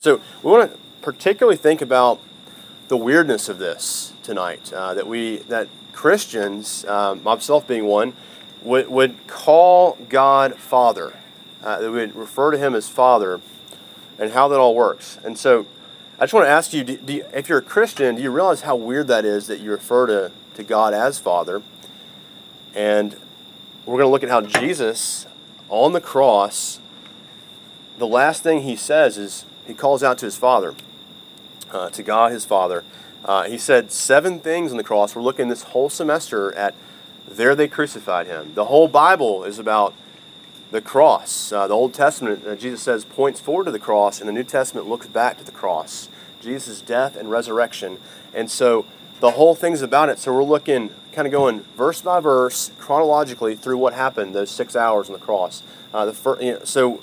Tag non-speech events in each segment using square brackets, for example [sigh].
So we want to particularly think about the weirdness of this tonight. Uh, that we that Christians, um, myself being one, would, would call God Father. Uh, that would refer to Him as Father, and how that all works. And so, I just want to ask you, do, do you, if you're a Christian, do you realize how weird that is that you refer to, to God as Father? And we're going to look at how Jesus on the cross, the last thing he says is he calls out to his Father, uh, to God his Father. Uh, he said seven things on the cross. We're looking this whole semester at there they crucified him. The whole Bible is about the cross. Uh, the Old Testament, uh, Jesus says, points forward to the cross, and the New Testament looks back to the cross. Jesus' death and resurrection. And so the whole thing's about it. So we're looking, kind of going verse by verse, chronologically through what happened those six hours on the cross. Uh, the first, you know, so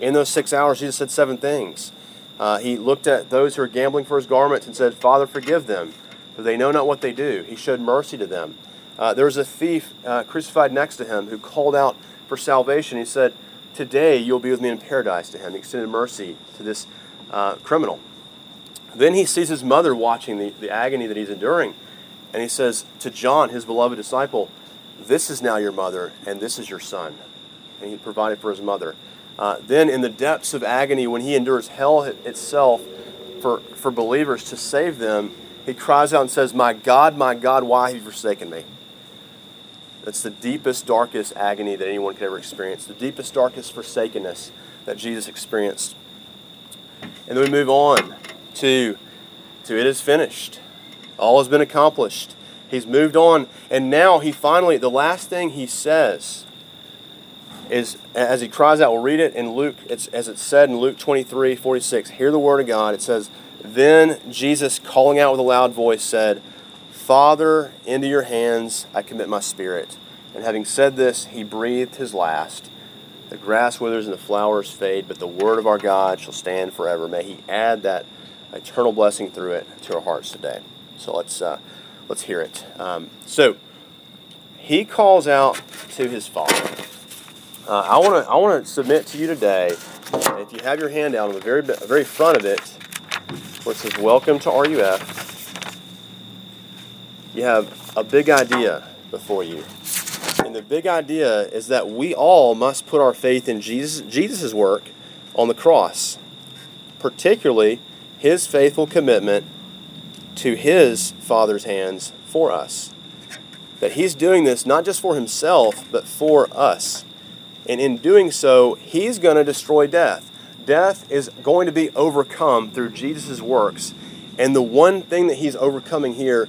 in those six hours, Jesus said seven things. Uh, he looked at those who were gambling for his garments and said, Father, forgive them, for they know not what they do. He showed mercy to them. Uh, there was a thief uh, crucified next to him who called out for salvation. He said, Today you'll be with me in paradise to him. He extended mercy to this uh, criminal. Then he sees his mother watching the, the agony that he's enduring. And he says to John, his beloved disciple, This is now your mother, and this is your son. And he provided for his mother. Uh, then, in the depths of agony, when he endures hell itself for, for believers to save them, he cries out and says, My God, my God, why have you forsaken me? That's the deepest, darkest agony that anyone could ever experience, the deepest, darkest forsakenness that Jesus experienced. And then we move on to, to it is finished. All has been accomplished. He's moved on. And now he finally, the last thing he says is as he cries out, we'll read it in Luke, it's, as it's said in Luke 23 46. Hear the word of God. It says, Then Jesus, calling out with a loud voice, said, Father, into your hands I commit my spirit. And having said this, he breathed his last. The grass withers and the flowers fade, but the word of our God shall stand forever. May he add that eternal blessing through it to our hearts today. So let's uh, let's hear it. Um, so he calls out to his father. Uh, I want to I want to submit to you today. If you have your hand out on the very very front of it, where it says "Welcome to RUF," you have a big idea before you. And the big idea is that we all must put our faith in Jesus Jesus' work on the cross, particularly his faithful commitment to his Father's hands for us. That he's doing this not just for himself, but for us. And in doing so, he's going to destroy death. Death is going to be overcome through Jesus' works. And the one thing that he's overcoming here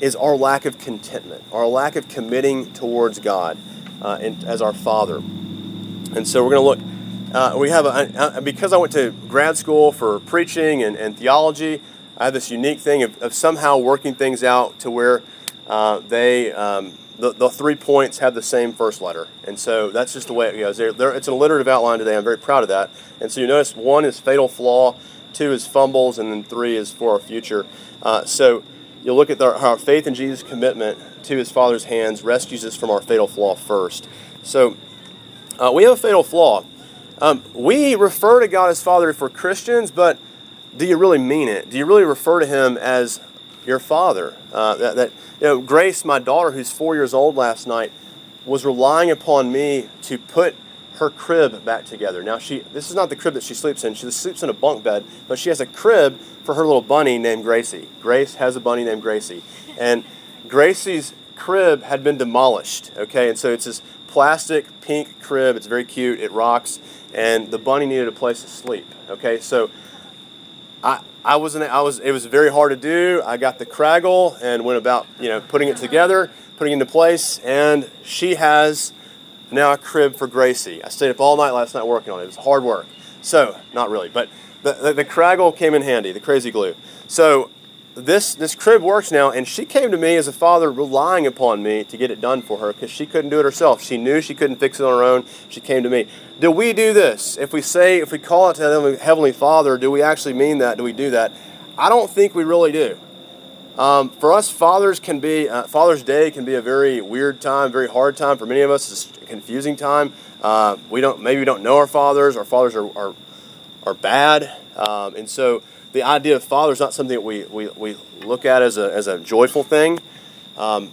is our lack of contentment, our lack of committing towards God uh, and, as our Father. And so we're going to look. Uh, we have a, a, because I went to grad school for preaching and, and theology. I have this unique thing of, of somehow working things out to where uh, they um, the, the three points have the same first letter. And so that's just the way it goes. They're, they're, it's an alliterative outline today. I'm very proud of that. And so you notice one is fatal flaw, two is fumbles, and then three is for our future. Uh, so you'll look at our, our faith in Jesus' commitment to his Father's hands rescues us from our fatal flaw first. So uh, we have a fatal flaw. Um, we refer to God as Father for Christians, but do you really mean it? Do you really refer to Him as your Father? Uh, that, that you know, Grace, my daughter, who's four years old last night, was relying upon me to put her crib back together. Now she this is not the crib that she sleeps in. She sleeps in a bunk bed, but she has a crib for her little bunny named Gracie. Grace has a bunny named Gracie. And Gracie's crib had been demolished, okay? And so it's this plastic pink crib. It's very cute. It rocks and the bunny needed a place to sleep, okay? So I I wasn't I was it was very hard to do. I got the Craggle and went about, you know, putting it together, putting it into place and she has now a crib for Gracie. I stayed up all night last night working on it. It was hard work. So, not really, but the, the, the Craggle came in handy, the crazy glue. So, this, this crib works now, and she came to me as a father relying upon me to get it done for her because she couldn't do it herself. She knew she couldn't fix it on her own. She came to me. Do we do this? If we say, if we call it to the Heavenly Father, do we actually mean that? Do we do that? I don't think we really do. Um, for us, fathers can be uh, Father's Day can be a very weird time, very hard time for many of us. It's a confusing time. Uh, we don't maybe we don't know our fathers. Our fathers are, are are bad. Um, and so the idea of father is not something that we, we, we look at as a, as a joyful thing. Um,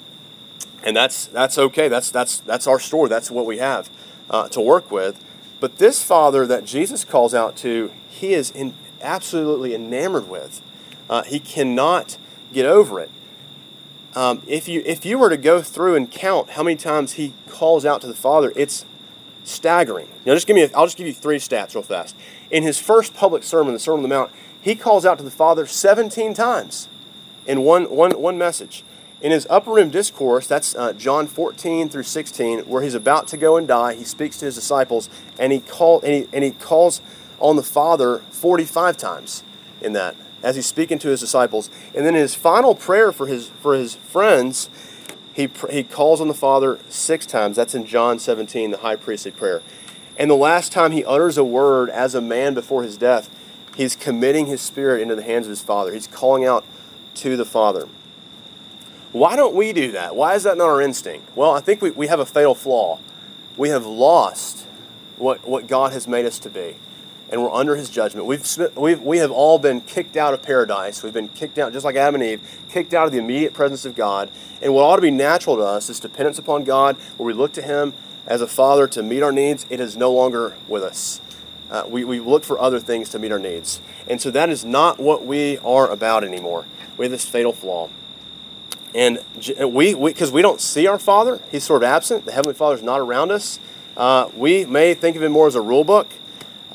and that's, that's okay. That's, that's, that's our story. That's what we have uh, to work with. But this father that Jesus calls out to, he is in, absolutely enamored with. Uh, he cannot get over it. Um, if you if you were to go through and count how many times he calls out to the Father, it's staggering. Now, just give me. A, I'll just give you three stats real fast. In his first public sermon, the Sermon on the Mount, he calls out to the Father 17 times in one one one message. In his upper room discourse, that's uh, John 14 through 16, where he's about to go and die, he speaks to his disciples, and he call and he, and he calls on the Father 45 times in that as he's speaking to his disciples. And then in his final prayer for his, for his friends, he, he calls on the Father six times. That's in John 17, the high priestly prayer. And the last time he utters a word as a man before his death, he's committing his spirit into the hands of his Father. He's calling out to the Father. Why don't we do that? Why is that not our instinct? Well, I think we, we have a fatal flaw. We have lost what, what God has made us to be and we're under his judgment. We've, we've, we have all been kicked out of paradise. We've been kicked out, just like Adam and Eve, kicked out of the immediate presence of God. And what ought to be natural to us is dependence upon God, where we look to him as a father to meet our needs. It is no longer with us. Uh, we, we look for other things to meet our needs. And so that is not what we are about anymore. We have this fatal flaw. And we, because we, we, don't see our Father, He's sort of absent. The Heavenly Father is not around us. Uh, we may think of Him more as a rule book,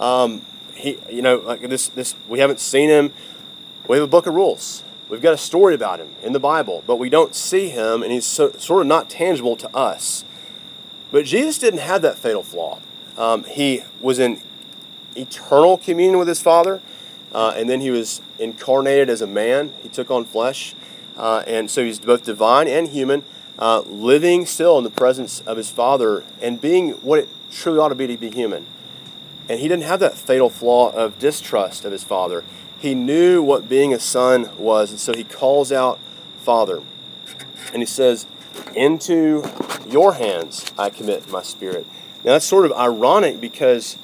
um, he, you know, like this, this, we haven't seen him. We have a book of rules. We've got a story about him in the Bible, but we don't see him, and he's so, sort of not tangible to us. But Jesus didn't have that fatal flaw. Um, he was in eternal communion with his Father, uh, and then he was incarnated as a man. He took on flesh, uh, and so he's both divine and human, uh, living still in the presence of his Father and being what it truly ought to be to be human. And he didn't have that fatal flaw of distrust of his father. He knew what being a son was, and so he calls out, Father. And he says, Into your hands I commit my spirit. Now that's sort of ironic because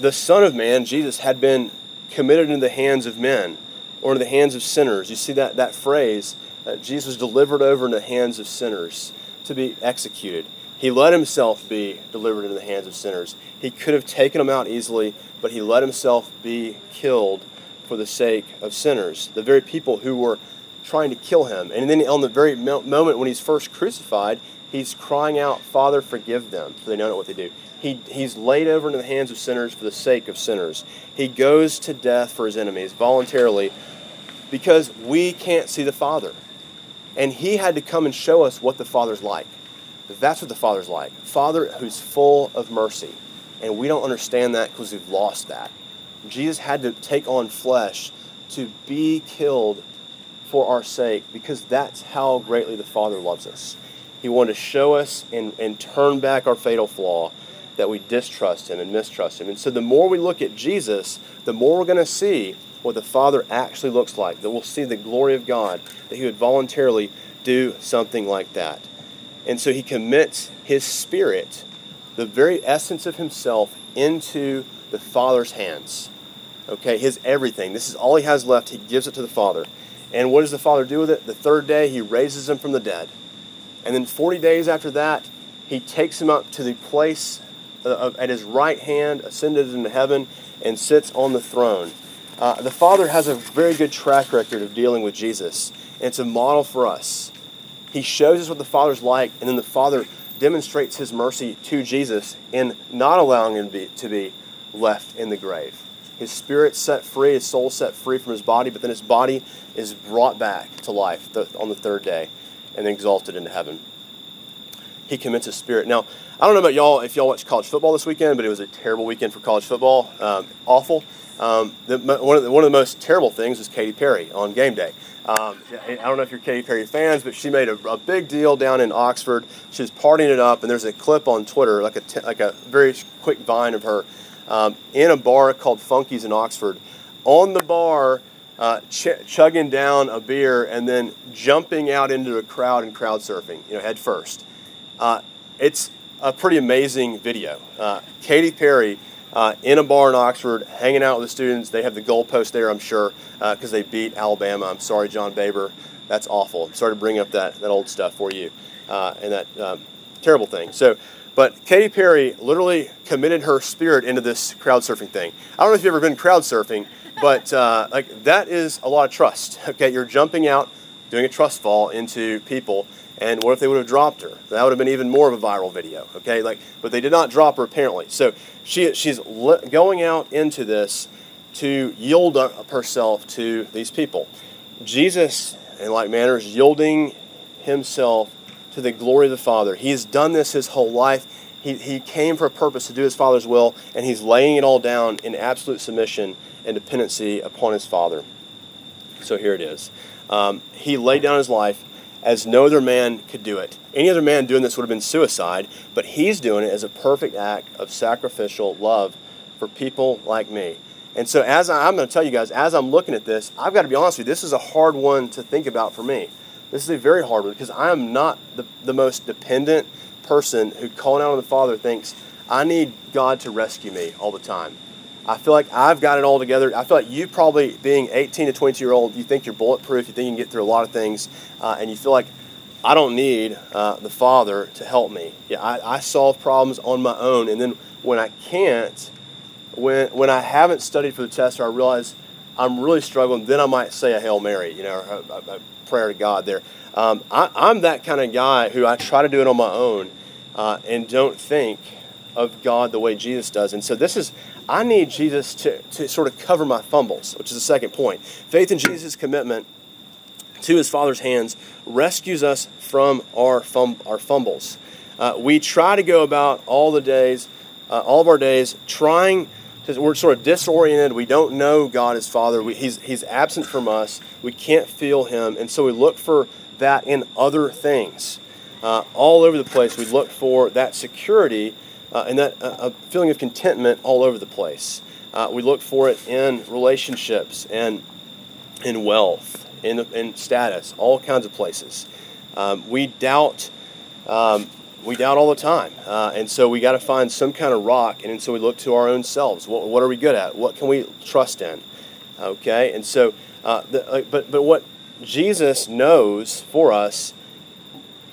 the Son of Man, Jesus, had been committed into the hands of men or into the hands of sinners. You see that, that phrase, uh, Jesus was delivered over into the hands of sinners to be executed. He let himself be delivered into the hands of sinners. He could have taken them out easily, but he let himself be killed for the sake of sinners, the very people who were trying to kill him. And then on the very moment when he's first crucified, he's crying out, Father, forgive them, for they know not what they do. He, he's laid over into the hands of sinners for the sake of sinners. He goes to death for his enemies voluntarily because we can't see the Father. And he had to come and show us what the Father's like. That's what the Father's like. Father who's full of mercy. And we don't understand that because we've lost that. Jesus had to take on flesh to be killed for our sake because that's how greatly the Father loves us. He wanted to show us and, and turn back our fatal flaw that we distrust Him and mistrust Him. And so the more we look at Jesus, the more we're going to see what the Father actually looks like, that we'll see the glory of God, that He would voluntarily do something like that. And so he commits his spirit, the very essence of himself, into the Father's hands. Okay, his everything. This is all he has left. He gives it to the Father. And what does the Father do with it? The third day, he raises him from the dead. And then 40 days after that, he takes him up to the place of, at his right hand, ascended into heaven, and sits on the throne. Uh, the Father has a very good track record of dealing with Jesus, and it's a model for us. He shows us what the Father's like, and then the Father demonstrates his mercy to Jesus in not allowing him to be, to be left in the grave. His spirit set free, his soul set free from his body, but then his body is brought back to life on the third day and exalted into heaven. He commits his spirit. Now, I don't know about y'all if y'all watched college football this weekend, but it was a terrible weekend for college football. Um, awful. Um, the, one, of the, one of the most terrible things was Katy Perry on game day. Um, I don't know if you're Katy Perry fans, but she made a, a, big deal down in Oxford. She was partying it up, and there's a clip on Twitter, like a, like a very quick vine of her um, in a bar called Funky's in Oxford. On the bar, uh, ch- chugging down a beer and then jumping out into a crowd and crowd surfing, you know, head first. Uh, it's a pretty amazing video. Uh, Katy Perry uh, in a bar in Oxford, hanging out with the students. They have the goalpost there, I'm sure, because uh, they beat Alabama. I'm sorry, John Baber. That's awful. I'm sorry to bring up that, that old stuff for you uh, and that um, terrible thing. So, but Katy Perry literally committed her spirit into this crowd surfing thing. I don't know if you've ever been crowd surfing, but uh, like that is a lot of trust. Okay, you're jumping out, doing a trust fall into people and what if they would have dropped her? That would have been even more of a viral video. Okay, like, but they did not drop her apparently. So she she's li- going out into this to yield up herself to these people. Jesus, in like manner, is yielding himself to the glory of the Father. He's done this his whole life. He, he came for a purpose to do his Father's will, and he's laying it all down in absolute submission and dependency upon his Father. So here it is. Um, he laid down his life as no other man could do it. Any other man doing this would have been suicide, but he's doing it as a perfect act of sacrificial love for people like me. And so, as I, am going to tell you guys, as I'm looking at this, I've got to be honest with you, this is a hard one to think about for me. This is a very hard one because I am not the, the most dependent person who calling out on the Father thinks, I need God to rescue me all the time. I feel like I've got it all together. I feel like you probably, being 18 to 22 year old, you think you're bulletproof, you think you can get through a lot of things, uh, and you feel like I don't need uh, the Father to help me. Yeah, I, I solve problems on my own, and then when I can't, when when I haven't studied for the test, or I realize I'm really struggling, then I might say a Hail Mary, you know, a, a, prayer to God there. Um, I, am that kind of guy who I try to do it on my own uh, and don't think of God the way Jesus does. And so this is, I need Jesus to, to sort of cover my fumbles, which is the second point. Faith in Jesus' commitment to his Father's hands rescues us from our, our fumbles. Uh, we try to go about all the days, uh, all of our days, trying to, we're sort of disoriented. We don't know God as Father. We, he's, he's absent from us. We can't feel him. And so we look for that in other things. Uh, all over the place, we look for that security uh, and that uh, feeling of contentment all over the place. Uh, we look for it in relationships and in wealth, in, in status, all kinds of places. Um, we doubt. Um, we doubt all the time, uh, and so we got to find some kind of rock, and so we look to our own selves. What, what are we good at? What can we trust in? Okay, and so, uh, the, but but what Jesus knows for us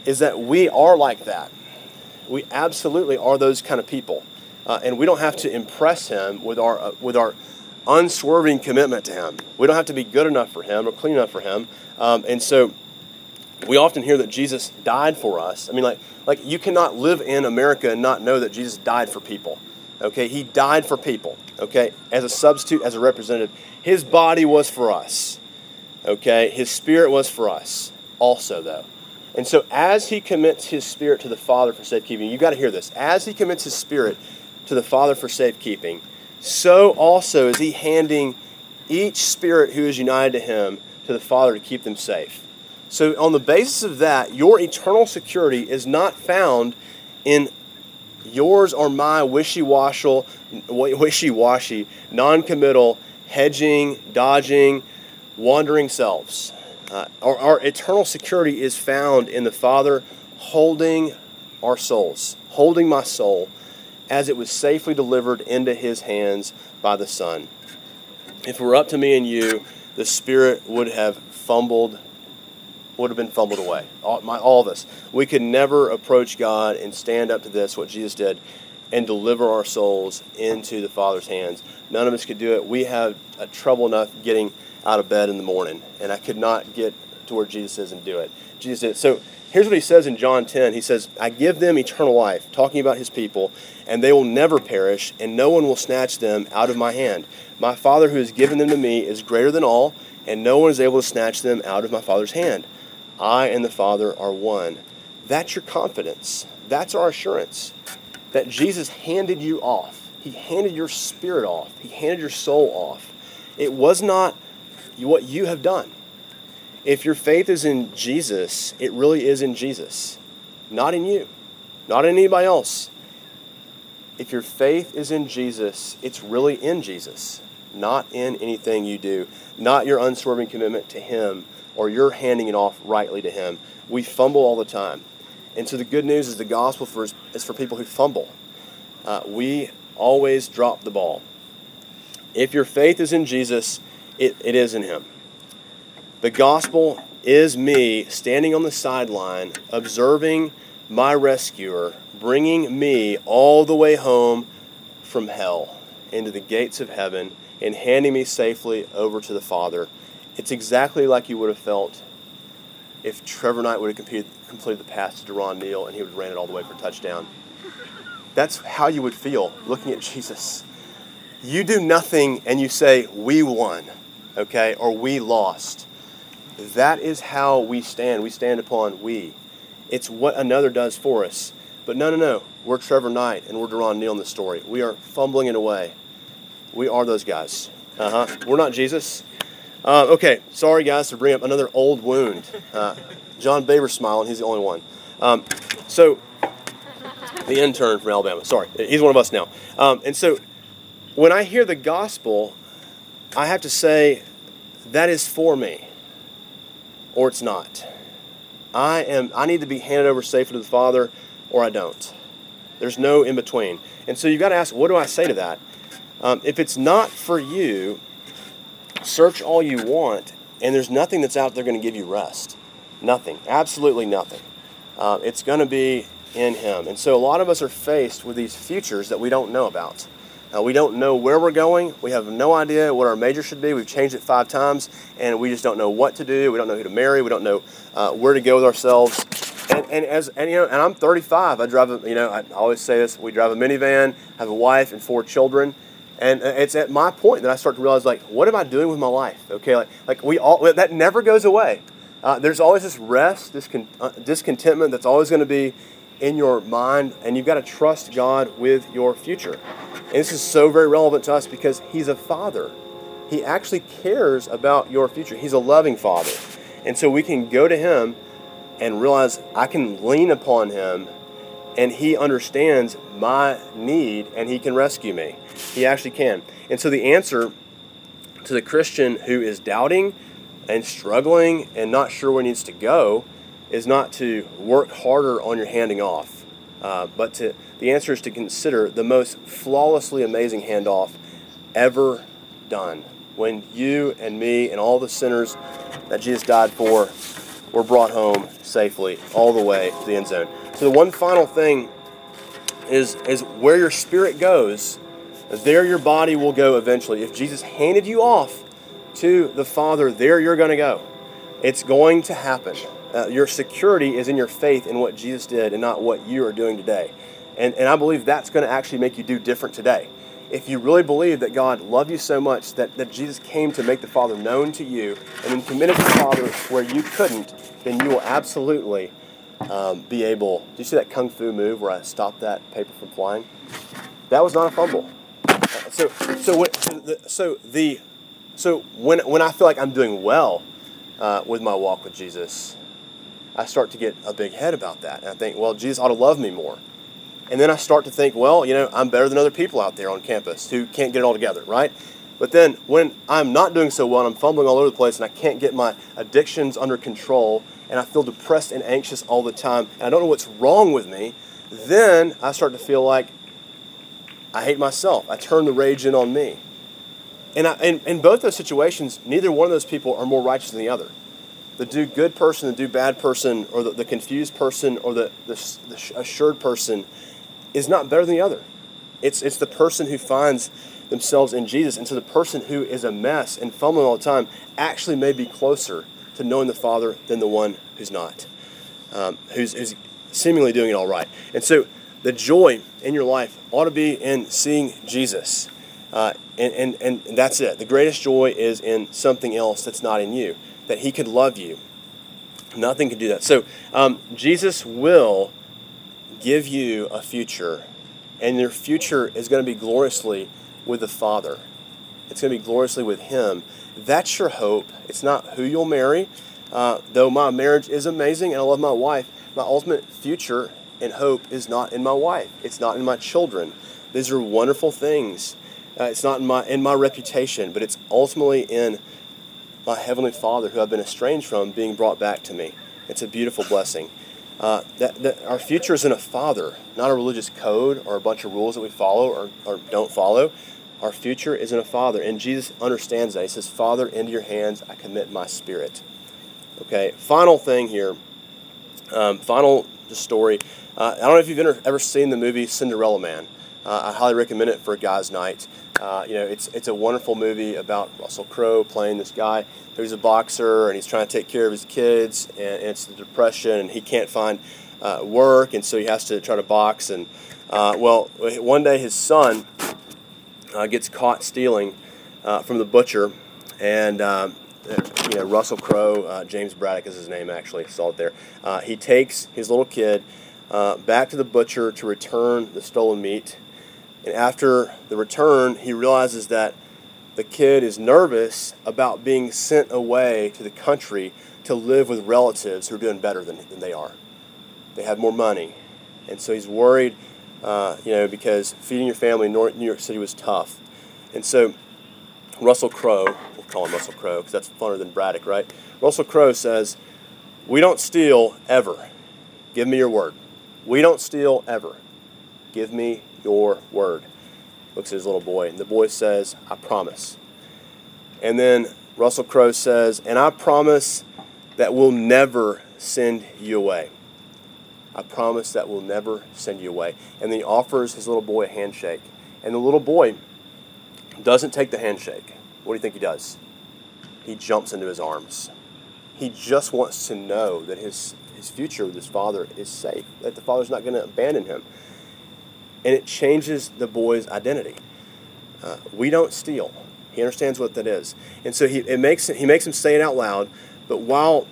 is that we are like that we absolutely are those kind of people. Uh, and we don't have to impress him with our, uh, with our unswerving commitment to him. We don't have to be good enough for him or clean enough for him. Um, and so we often hear that Jesus died for us. I mean, like, like you cannot live in America and not know that Jesus died for people. Okay, he died for people. Okay, as a substitute, as a representative. His body was for us. Okay, his spirit was for us also, though. And so, as he commits his spirit to the Father for safekeeping, you've got to hear this. As he commits his spirit to the Father for safekeeping, so also is he handing each spirit who is united to him to the Father to keep them safe. So, on the basis of that, your eternal security is not found in yours or my wishy-washy, wishy-washy, non-committal, hedging, dodging, wandering selves. Uh, our, our eternal security is found in the Father holding our souls, holding my soul as it was safely delivered into His hands by the Son. If it were up to me and you, the Spirit would have fumbled, would have been fumbled away. All, my, all of us. We could never approach God and stand up to this, what Jesus did, and deliver our souls into the Father's hands. None of us could do it. We have trouble enough getting out of bed in the morning, and I could not get to where Jesus is and do it. Jesus did. So here's what he says in John 10. He says, I give them eternal life, talking about his people, and they will never perish, and no one will snatch them out of my hand. My Father who has given them to me is greater than all, and no one is able to snatch them out of my Father's hand. I and the Father are one. That's your confidence. That's our assurance that Jesus handed you off. He handed your spirit off. He handed your soul off. It was not what you have done. If your faith is in Jesus, it really is in Jesus, not in you, not in anybody else. If your faith is in Jesus, it's really in Jesus, not in anything you do, not your unswerving commitment to Him or your handing it off rightly to Him. We fumble all the time. And so the good news is the gospel for, is for people who fumble. Uh, we always drop the ball. If your faith is in Jesus, it, it is in Him. The gospel is me standing on the sideline, observing my rescuer, bringing me all the way home from hell into the gates of heaven and handing me safely over to the Father. It's exactly like you would have felt if Trevor Knight would have completed, completed the pass to Durron Neal and he would have ran it all the way for a touchdown. That's how you would feel looking at Jesus. You do nothing and you say, We won, okay, or we lost. That is how we stand. We stand upon we. It's what another does for us. But no, no, no. We're Trevor Knight and we're Durron Neal in the story. We are fumbling it away. We are those guys. Uh huh. We're not Jesus. Uh, okay, sorry guys to bring up another old wound. Uh, John Baber's smiling. He's the only one. Um, so, the intern from Alabama. Sorry, he's one of us now. Um, and so, when I hear the gospel, I have to say that is for me, or it's not. I am. I need to be handed over safely to the Father, or I don't. There's no in between. And so you've got to ask, what do I say to that? Um, if it's not for you, search all you want, and there's nothing that's out there going to give you rest. Nothing. Absolutely nothing. Uh, it's going to be in Him. And so a lot of us are faced with these futures that we don't know about. Uh, we don't know where we're going. We have no idea what our major should be. We've changed it five times, and we just don't know what to do. We don't know who to marry. We don't know uh, where to go with ourselves. And, and as and you know, and I'm 35. I drive a you know I always say this. We drive a minivan. Have a wife and four children. And it's at my point that I start to realize, like, what am I doing with my life? Okay, like, like we all that never goes away. Uh, there's always this rest, this con- uh, discontentment that's always going to be in your mind, and you've got to trust God with your future. And this is so very relevant to us because He's a Father. He actually cares about your future. He's a loving Father, and so we can go to Him and realize I can lean upon Him and he understands my need and he can rescue me. He actually can. And so the answer to the Christian who is doubting and struggling and not sure where he needs to go is not to work harder on your handing off, uh, but to the answer is to consider the most flawlessly amazing handoff ever done. When you and me and all the sinners that Jesus died for were brought home safely all the way to the end zone. So the one final thing is is where your spirit goes, there your body will go eventually. If Jesus handed you off to the Father, there you're going to go. It's going to happen. Uh, your security is in your faith in what Jesus did and not what you are doing today. And, and I believe that's going to actually make you do different today. If you really believe that God loved you so much that, that Jesus came to make the Father known to you and then committed to the Father where you couldn't, then you will absolutely um, be able. Do you see that kung fu move where I stopped that paper from flying? That was not a fumble. So, so, when, so the, so when when I feel like I'm doing well uh, with my walk with Jesus, I start to get a big head about that, and I think, well, Jesus ought to love me more. And then I start to think, well, you know, I'm better than other people out there on campus who can't get it all together, right? But then when I'm not doing so well and I'm fumbling all over the place and I can't get my addictions under control and I feel depressed and anxious all the time, and I don't know what's wrong with me, then I start to feel like I hate myself. I turn the rage in on me. And in both those situations, neither one of those people are more righteous than the other. The do good person, the do bad person, or the, the confused person, or the, the, the assured person is not better than the other. It's, it's the person who finds themselves in Jesus. And so the person who is a mess and fumbling all the time actually may be closer to knowing the Father than the one who's not, um, who's, who's seemingly doing it all right. And so the joy in your life ought to be in seeing Jesus. Uh, and, and, and that's it. The greatest joy is in something else that's not in you, that He could love you. Nothing can do that. So um, Jesus will give you a future, and your future is going to be gloriously with the Father. It's going to be gloriously with Him that's your hope. It's not who you'll marry. Uh, though my marriage is amazing and I love my wife, my ultimate future and hope is not in my wife. It's not in my children. These are wonderful things. Uh, it's not in my in my reputation, but it's ultimately in my heavenly Father, who I've been estranged from, being brought back to me. It's a beautiful blessing. uh, that, that our future is in a father, not a religious code or a bunch of rules that we follow or, or don't follow. Our future is in a father. And Jesus understands that. He says, Father, into your hands I commit my spirit. Okay, final thing here. Um, final story. Uh, I don't know if you've ever, ever seen the movie Cinderella Man. Uh, I highly recommend it for a guy's night. Uh, you know, it's it's a wonderful movie about Russell Crowe playing this guy who's a boxer and he's trying to take care of his kids, and, and it's the depression, and he can't find uh, work, and so he has to try to box. And uh, well, one day his son uh, gets caught stealing uh, from the butcher, and you know Russell Crowe, James Braddock is his name actually, saw it there. he takes his little kid back to the butcher to return the stolen meat and after the return, he realizes that the kid is nervous about being sent away to the country to live with relatives who are doing better than, than they are. They have more money. And so he's worried, uh, you know, because feeding your family in New York City was tough. And so Russell Crowe, we'll call him Russell Crowe because that's funner than Braddock, right? Russell Crowe says, We don't steal ever. Give me your word. We don't steal ever. Give me your word. Looks at his little boy, and the boy says, I promise. And then Russell Crowe says, And I promise that we'll never send you away. I promise that we'll never send you away. And then he offers his little boy a handshake. And the little boy doesn't take the handshake. What do you think he does? He jumps into his arms. He just wants to know that his, his future with his father is safe, that the father's not going to abandon him and it changes the boy's identity. Uh, we don't steal. He understands what that is, and so he it makes he makes him say it out loud. But while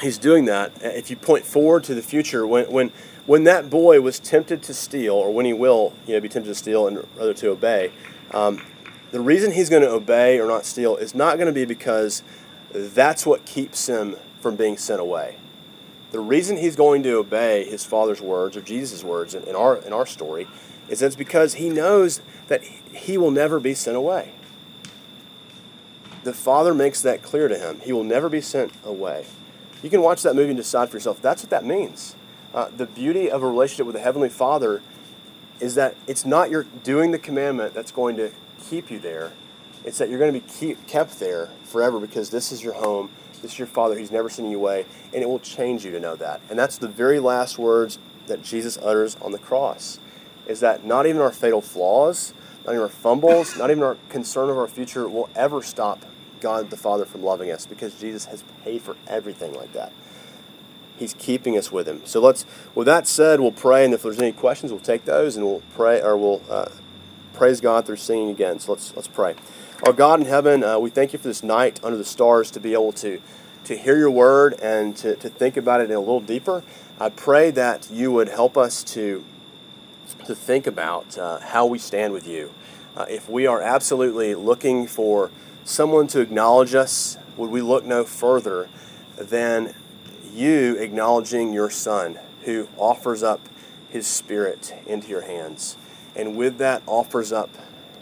he's doing that, uh, if you point forward to the future, when when when that boy was tempted to steal, or when he will, you know, be tempted to steal and rather to obey, um, the reason he's going to obey or not steal is not going to be because that's what keeps him from being sent away. The reason he's going to obey his father's words or Jesus' words in, in, our, in our story is that it's because he knows that he will never be sent away. The father makes that clear to him. He will never be sent away. You can watch that movie and decide for yourself. That's what that means. Uh, the beauty of a relationship with a heavenly father is that it's not your doing the commandment that's going to keep you there. It's that you're going to be keep, kept there forever because this is your home this is your Father. He's never sending you away. And it will change you to know that. And that's the very last words that Jesus utters on the cross. Is that not even our fatal flaws, not even our fumbles, [coughs] not even our concern of our future will ever stop God the Father from loving us because Jesus has paid for everything like that. He's keeping us with Him. So let's, with that said, we'll pray, and if there's any questions, we'll take those, and we'll pray, or we'll uh, praise God through singing again. So let's let's pray. Our God in heaven, uh, we thank you for this night under the stars to be able to, to hear your word and to, to think about it a little deeper. I pray that you would help us to, to think about uh, how we stand with you. Uh, if we are absolutely looking for someone to acknowledge us, would we look no further than you acknowledging your Son who offers up his Spirit into your hands? And with that, offers up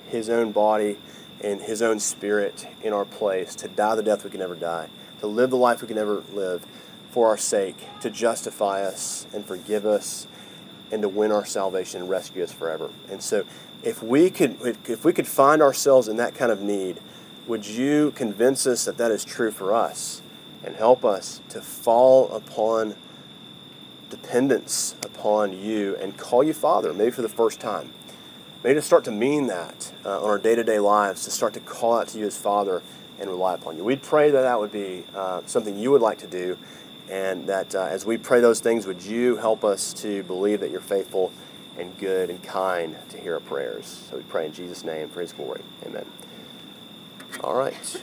his own body and his own spirit in our place to die the death we can never die, to live the life we can never live for our sake, to justify us and forgive us and to win our salvation and rescue us forever. And so if we could if we could find ourselves in that kind of need, would you convince us that that is true for us and help us to fall upon dependence upon you and call you Father, maybe for the first time? Maybe to start to mean that uh, on our day to day lives, to start to call out to you as Father and rely upon you. We'd pray that that would be uh, something you would like to do, and that uh, as we pray those things, would you help us to believe that you're faithful and good and kind to hear our prayers? So we pray in Jesus' name for His glory. Amen. All right.